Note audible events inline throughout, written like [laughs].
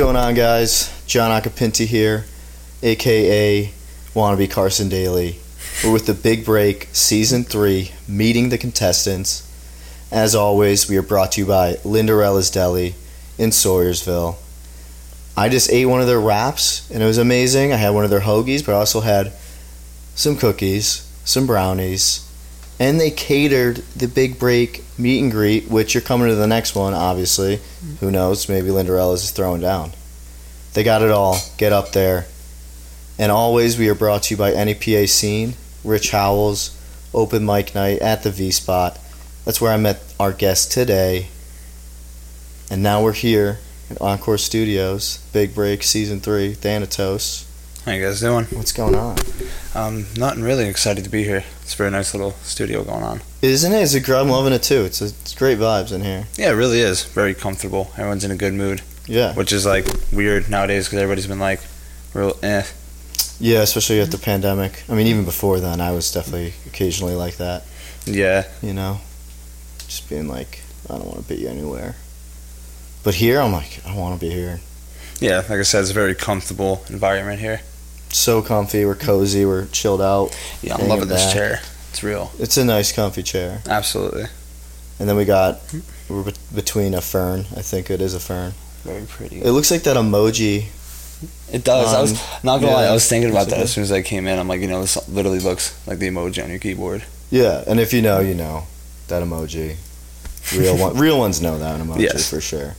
going on, guys? John Acapinti here, aka Wannabe Carson Daly. We're with the Big Break Season 3, meeting the contestants. As always, we are brought to you by Lynderella's Deli in Swoyersville. I just ate one of their wraps, and it was amazing. I had one of their hoagies, but I also had some cookies, some brownies, and they catered the Big Break meet and greet, which you're coming to the next one, obviously. Who knows? Maybe Lynderella's is throwing down. They got it all. Get up there. And always, we are brought to you by NEPA Scene, Rich Howells, open mic night at the V Spot. That's where I met our guest today. And now we're here at Encore Studios, Big Break Season 3, Thanatos. How you guys doing? What's going on? Um, nothing really excited to be here. It's a very nice little studio going on. Isn't it? It's a, gr- I'm loving it too. It's, a, it's great vibes in here. Yeah, it really is. Very comfortable. Everyone's in a good mood, Yeah. which is like weird nowadays because everybody's been like, real eh. Yeah, especially at the pandemic. I mean, even before then, I was definitely occasionally like that. Yeah, You know, just being like, I don't want to be anywhere. But here, I'm like, I want to be here. yeah. Like I said, it's a very comfortable environment here. So comfy. We're cozy. We're chilled out. Yeah, I'm loving this back. chair. It's real. It's a nice, comfy chair. Absolutely. And then we got we're bet- between a fern. I think it is a fern. Very pretty. It looks like that emoji. It does. I was Um, not gonna lie. I was thinking about that as soon as I came in. I'm like, you know, this literally looks like the emoji on your keyboard. Yeah, and if you know, you know that emoji. Real one, real ones know that emoji [laughs] Yes. for sure.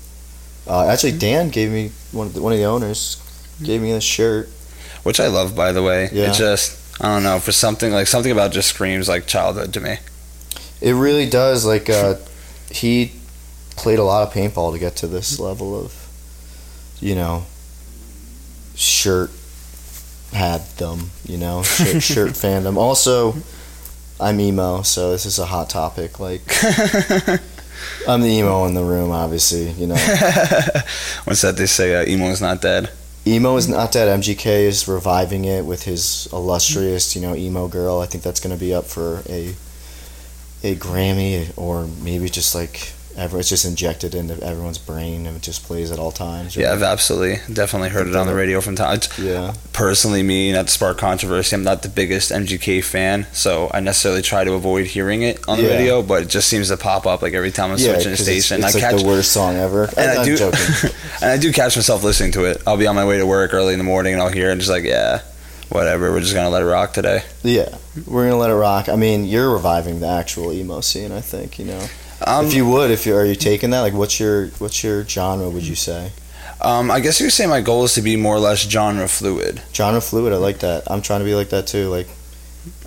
Uh, actually, Dan gave me one of the, one of the owners gave me this shirt. Which I love, by the way. Yeah. It just, I don't know, for something like something about just screams like childhood to me. It really does. Like uh, he played a lot of paintball to get to this level of, you know, shirt had them. You know, shirt, [laughs] shirt fandom. Also, I'm emo, so this is a hot topic. Like [laughs] I'm the emo in the room, obviously. You know, [laughs] What's that they say? Uh, emo is not dead. Emo is not dead. MGK is reviving it with his illustrious, you know, emo girl. I think that's going to be up for a a Grammy or maybe just like ever. It's just injected into everyone's brain and it just plays at all times. Yeah, I've absolutely definitely heard it on the radio from time. Yeah. Personally, me, not to spark controversy, I'm not the biggest MGK fan, so I necessarily try to avoid hearing it on the Yeah. radio. But it just seems to pop up like every time I'm Yeah, switching a 'cause it's, station. it's I like catch the worst song ever. and I'm I do, [laughs] and I do catch myself listening to it. I'll be on my way to work early in the morning, and I'll hear it, and just like, yeah, whatever. We're just gonna let it rock today. yeah, we're gonna let it rock. I mean, you're reviving the actual emo scene. I think you know. Um, if you would, if you are you taking that? Like, what's your what's your genre? Would you say um, I guess you could say my goal is to be more or less genre fluid. genre fluid? I like that. I'm trying to be like that too. Like,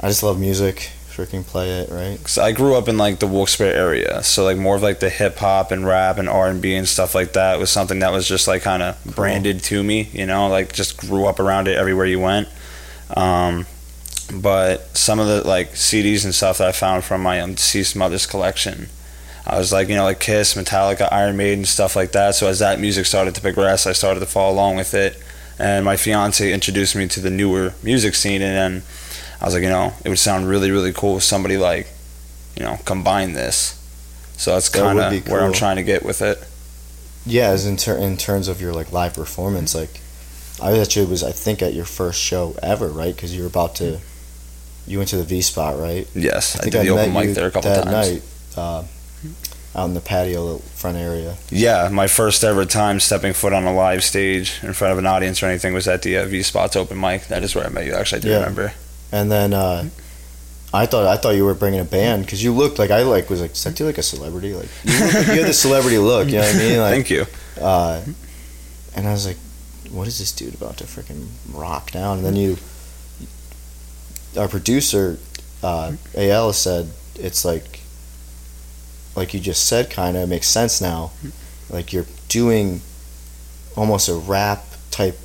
I just love music. Freaking play it, right? Cause I grew up in like the Wilkes-Barre area, so like more of like the hip hop and rap and R and B and stuff like that was something that was just like kind of branded to me. You know, like just grew up around it everywhere you went. Um, but some of the like CDs and stuff that I found from my deceased mother's collection, I was like, you know, like Kiss, Metallica, Iron Maiden, stuff like that. So as that music started to progress, I started to follow along with it. And my fiance introduced me to the newer music scene, and then I was like, you know, it would sound really, really cool if somebody like, you know, combine this. So that's kind would of be where I'm trying to get with it. Yeah, as in ter- in terms of your like live performance, like I actually was I think at your first show ever, right? Because you were about to, you went to the V spot, right? Yes, I, think did the open mic there a couple that times. night, uh, out in the patio front area. Yeah, my first ever time stepping foot on a live stage in front of an audience or anything was at the uh, V Spots open mic. That is where I met you. Actually, I do Yeah. remember. And then uh, I thought I thought you were bringing a band because you looked like I like was like that dude like a celebrity? Like you, look you had the [laughs] celebrity look. You know what I mean? [laughs] Like, Thank you. uh, and I was like, what is this dude about to freaking rock down? And then you, our producer, uh, AL said it's like, like you just said, kind of makes sense now. Like you're doing almost a rap type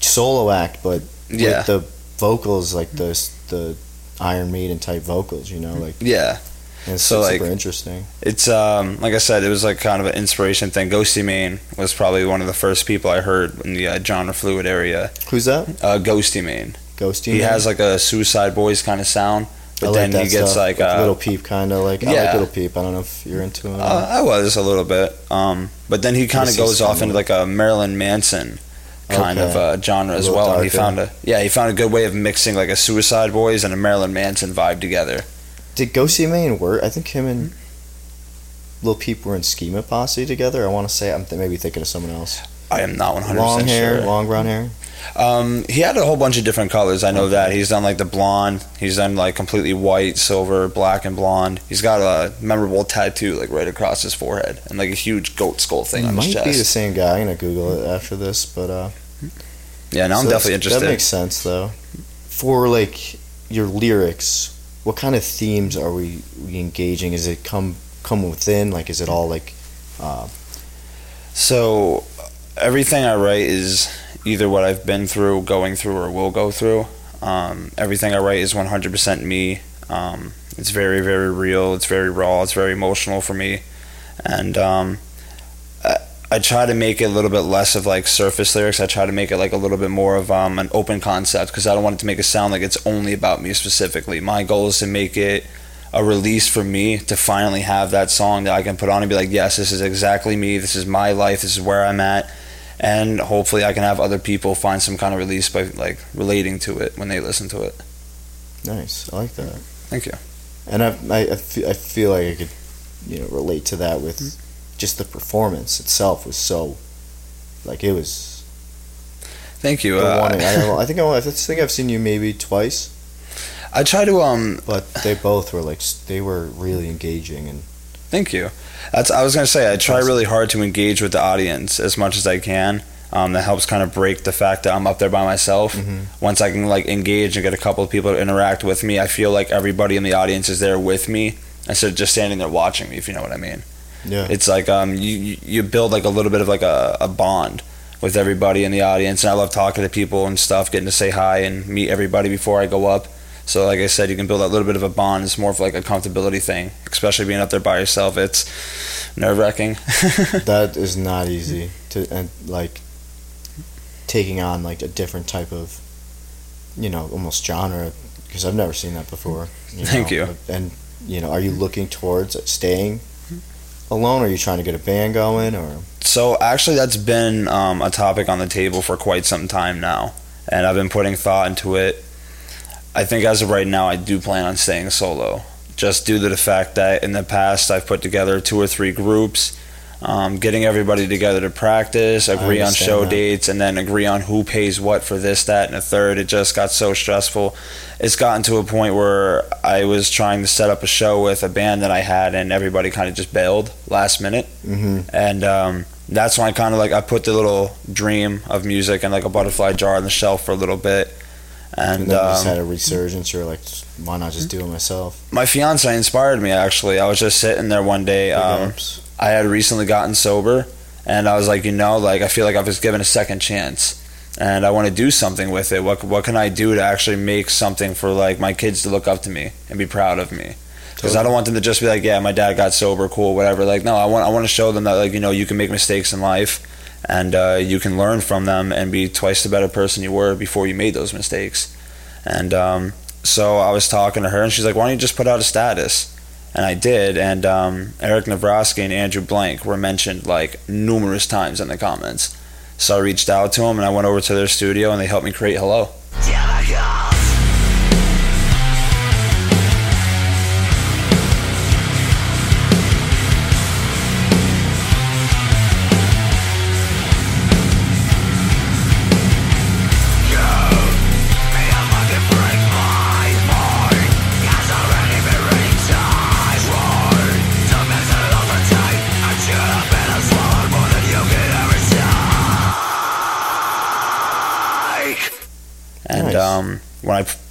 solo act, but Yeah, with the vocals like the the Iron Maiden type vocals. You know, like yeah. and it's So, super like- interesting. It's um like I said, it was like kind of an inspiration thing. Ghostemane was probably one of the first people I heard in the uh, genre fluid area. Who's that? Uh, Ghostemane. Ghosty. He Man? has like a Suicide Boys kind of sound, But I then like he gets stuff. like, uh, Lil Peep, kind of like I like Yeah. Lil Peep. I don't know if you're into it. Uh, I was a little bit, um, but then he kind of goes off into like a Marilyn Manson kind of uh, genre as A well. And he found a yeah, he found a good way of mixing like a Suicide Boys and a Marilyn Manson vibe together. Did Ghostemane work? I think him and Lil Peep were in Schemaposse together. I want to say I'm th- maybe thinking of someone else. I am not one hundred Long hair, sure. long brown hair. Um, he had a whole bunch of different colors. I know that he's done like the blonde. He's done like completely white, silver, black, and blonde. He's got a memorable tattoo like right across his forehead and like a huge goat skull thing It on his might chest. be the same guy. I'm gonna Google it after this, but uh, yeah, now I'm definitely interested. That makes sense though. For like your lyrics, what kind of themes are we, we engaging? Is it come come within? Like, is it all like? Uh, So everything I write is either what I've been through, going through, or will go through. Um, everything I write is 100% me. Um, it's very, very real. It's very raw. It's very emotional for me, and um, I, I try to make it a little bit less of like surface lyrics. I try to make it like a little bit more of um, an open concept because I don't want it to make it sound like it's only about me specifically. My goal is to make it a release for me to finally have that song that I can put on and be like, yes, this is exactly me. This is my life. This is where I'm at. And hopefully, I can have other people find some kind of release by like relating to it when they listen to it. nice. I like that. Thank you. And I, I, I, feel, I feel like I could, you know, relate to that with just the performance itself was so, like it was. Thank you. Uh, I, [laughs] I think I, I think I've seen you maybe twice, I try to um. but they both were like they were really engaging and Thank you. That's I was gonna say. I try really hard to engage with the audience as much as I can. Um, that helps kind of break the fact that I'm up there by myself. Mhm. Once I can like engage and get a couple of people to interact with me, I feel like everybody in the audience is there with me instead of just standing there watching me. If you know what I mean. yeah. It's like um, you you- you build like a little bit of like a, a bond with everybody in the audience, and I love talking to people and stuff, getting to say hi and meet everybody before I go up. So like I said, you can build that little bit of a bond. It's more of like a comfortability thing, especially being up there by yourself. It's nerve wracking. [laughs] that is not easy to and like taking on like a different type of you know almost genre because I've never seen that before. You Thank you. And you know, are you looking towards staying alone? Or are you trying to get a band going? Or So actually, that's been um, a topic on the table for quite some time now, and I've been putting thought into it. I think as of right now, I do plan on staying solo, just due to the fact that in the past I've put together two or three groups, um, getting everybody together to practice, agree on show that. dates, and then agree on who pays what for this, that, and a third. It just got so stressful. It's gotten to a point where I was trying to set up a show with a band that I had, and everybody kind of just bailed last minute mm-hmm. and um, that's when I kind of like I put the little dream of music in like a butterfly jar on the shelf for a little bit, and and then you just had um, a resurgence. You're like, why not just do it myself? my fiance inspired me. Actually, I was just sitting there one day. Um. I had recently gotten sober, and I was like, you know, like I feel like I was given a second chance, and I want to do something with it. What what can I do to actually make something for like my kids to look up to me and be proud of me? Because I don't want them to just be like, yeah, my dad got sober, cool, whatever. Like, no, I want I want to show them that like you know you can make mistakes in life, and uh, you can learn from them and be twice the better person you were before you made those mistakes. And um, so I was talking to her, and she's like, why don't you just put out a status? And I did, and um, Eric Navrosky and Andrew Blank were mentioned like numerous times in the comments. So I reached out to them, and I went over to their studio, and they helped me create Hello. And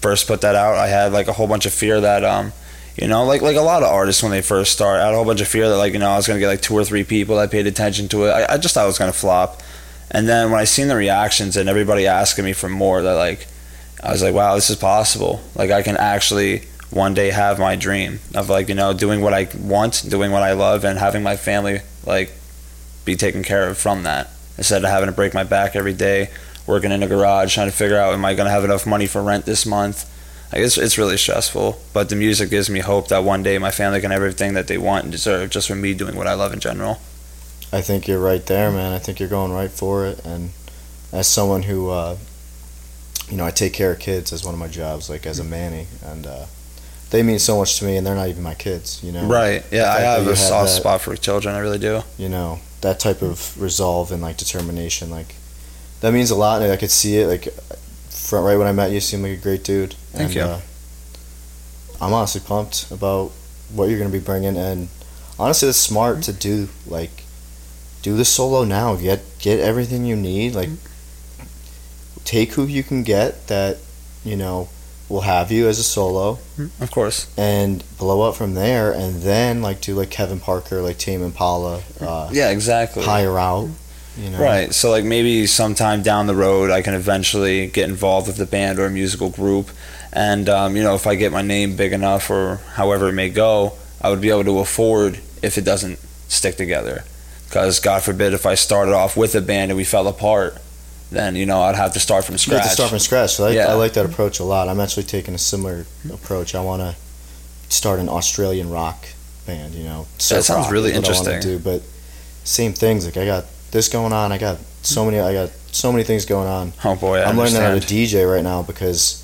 first put that out, I had like a whole bunch of fear that, um, you know, like like a lot of artists when they first start, I had a whole bunch of fear that like you know I was gonna get like two or three people that paid attention to it. I, I just thought it was gonna flop. And then when I seen the reactions and everybody asking me for more, that like I was like, wow, this is possible. Like I can actually one day have my dream of like you know doing what I want, doing what I love, and having my family like be taken care of from that instead of having to break my back every day working in a garage trying to figure out am I going to have enough money for rent this month Like it's it's really stressful, but the music gives me hope that one day my family can have everything that they want and deserve just from me doing what I love in general. I think you're right there, man. I think you're going right for it. And as someone who, uh, you know, I take care of kids as one of my jobs, like as a manny, and uh, they mean so much to me, and they're not even my kids, you know. Right. Yeah, I have a have soft that- spot for children. I really do. You know that type of resolve and like determination, like that means a lot. And I could see it, like from right when I met you, you seemed like a great dude. Thank and, you. Uh, I'm honestly pumped about what you're gonna be bringing, and honestly, it's smart to do like do the solo now. Get get everything you need. Like take who you can get that you know will have you as a solo, Of course. and blow up from there. And then like do like Kevin Parker, like Tame Impala, uh, Yeah, exactly. hire out. You know, Right. So like maybe sometime down the road, I can eventually get involved with a band or a musical group, and um, you know if I get my name big enough or however it may go, I would be able to afford if it doesn't stick together. Because God forbid if I started off with a band and we fell apart, then you know I'd have to start from You scratch. have to start from scratch. So I, Yeah. I like that approach a lot. I'm actually taking a similar approach. I want to start an Australian rock band. You know, that sounds rock really is what I wanna interesting. do, but same things. Like I got this going on. I got so many. I got so many things going on. oh boy, I I'm learning how to. DJ right now because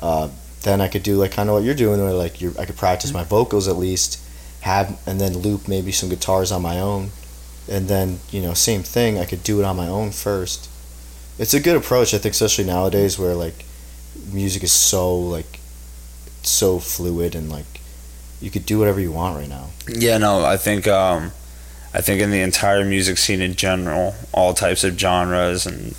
uh, then I could do like kind of what you're doing, where like you I could practice my vocals at least, have and then loop maybe some guitars on my own, and then you know same thing. I could do it on my own first. It's a good approach, I think, especially nowadays where like music is so like so fluid and like you could do whatever you want right now. Yeah, no, I think um, I think in the entire music scene in general, all types of genres, and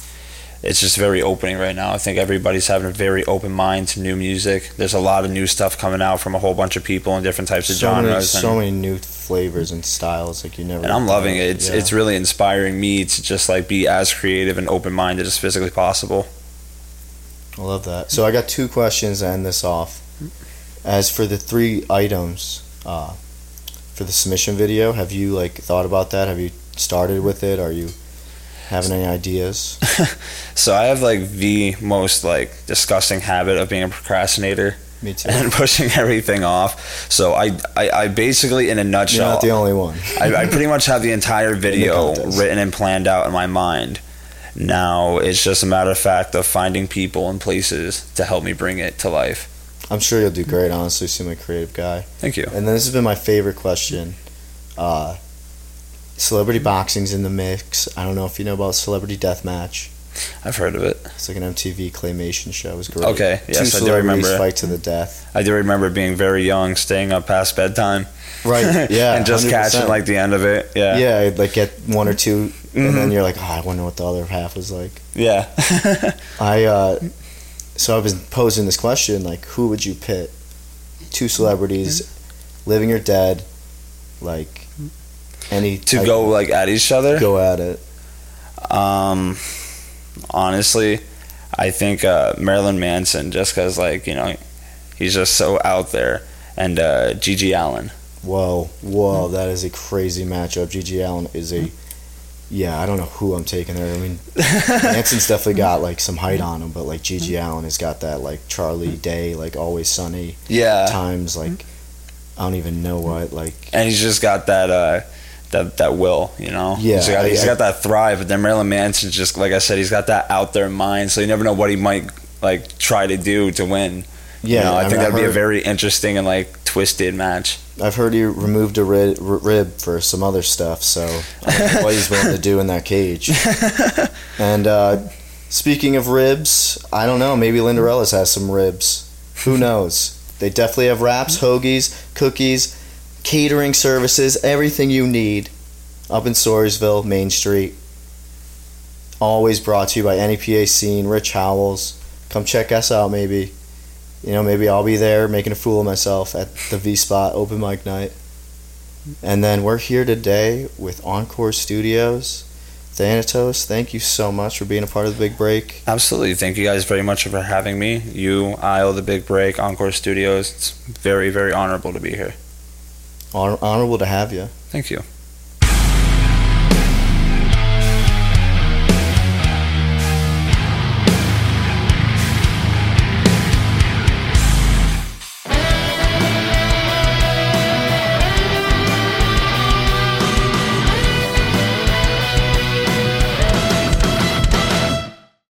it's just very opening right now. I think everybody's having a very open mind to new music. There's a lot of new stuff coming out from a whole bunch of people in different types of so many, genres, so many new flavors and styles like you never. and I'm loving it. It's Yeah. it's really inspiring me to just like be as creative and open minded as physically possible. I love that. So I got two questions to end this off. As for the three items uh, for the submission video, have you like thought about that? Have you started with it? Are you having any ideas? [laughs] So I have like the most like disgusting habit of being a procrastinator Me too. and [laughs] pushing everything off. So I I, I basically in a You're nutshell not the only one. [laughs] I, I pretty much have the entire video contest. written and planned out in my mind. Now it's just a matter of fact of finding people and places to help me bring it to life. I'm sure you'll do great. Honestly, you seem like a creative guy. Thank you. And then this has been my favorite question. Uh, celebrity boxing's in the mix. I don't know if you know about Celebrity Deathmatch. I've heard of it. It's like an MTV claymation show. It was great. Okay, Two yes, I do remember fight to the death. I do remember being very young, staying up past bedtime, Right. [laughs] Yeah. and just 100%. catching like the end of it. Yeah, Yeah, I'd like get one or two, and then Mhm. you're like, oh, I wonder what the other half was like. yeah. [laughs] I uh, so I was posing this question like, who would you pit? Two celebrities, living or dead, like any to type- go like at each other. go at it. Um, honestly, I think uh, Marilyn Manson, just because like you know, he's just so out there, and uh, GG Allin. Whoa, whoa, that is a crazy matchup. GG Allin is a, yeah, I don't know who I'm taking there. I mean, Manson's definitely got like some height on him, but like GG Allin has got that like Charlie Day, like Always Sunny yeah, times, like I don't even know what, like and he's just got that uh that that will, you know. Yeah, he's got, I- he's I- got that thrive. But then Marilyn Manson's just like I said, he's got that out there mind, so you never know what he might like try to do to win. Yeah. you know, I, mean, think that'd I've be a very interesting and like twisted match. I've heard he removed a rib, rib for some other stuff, so I what he's willing to do in that cage. [laughs] And uh, speaking of ribs, I don't know. Maybe Lynderella's has some ribs. Who knows? They definitely have wraps, hoagies, cookies, catering services, everything you need up in Swoyersville, Main Street. Always brought to you by NEPA Scene, Rich Howells. Come check us out, maybe. You know, maybe I'll be there making a fool of myself at the V Spot open mic night. And then we're here today with Encore Studios. Thanatos, thank you so much for being a part of the big break. Absolutely, thank you guys very much for having me. You, Eyal, the Big Break, Encore Studios. It's very very honorable to be here. Hon- honorable to have you. Thank you.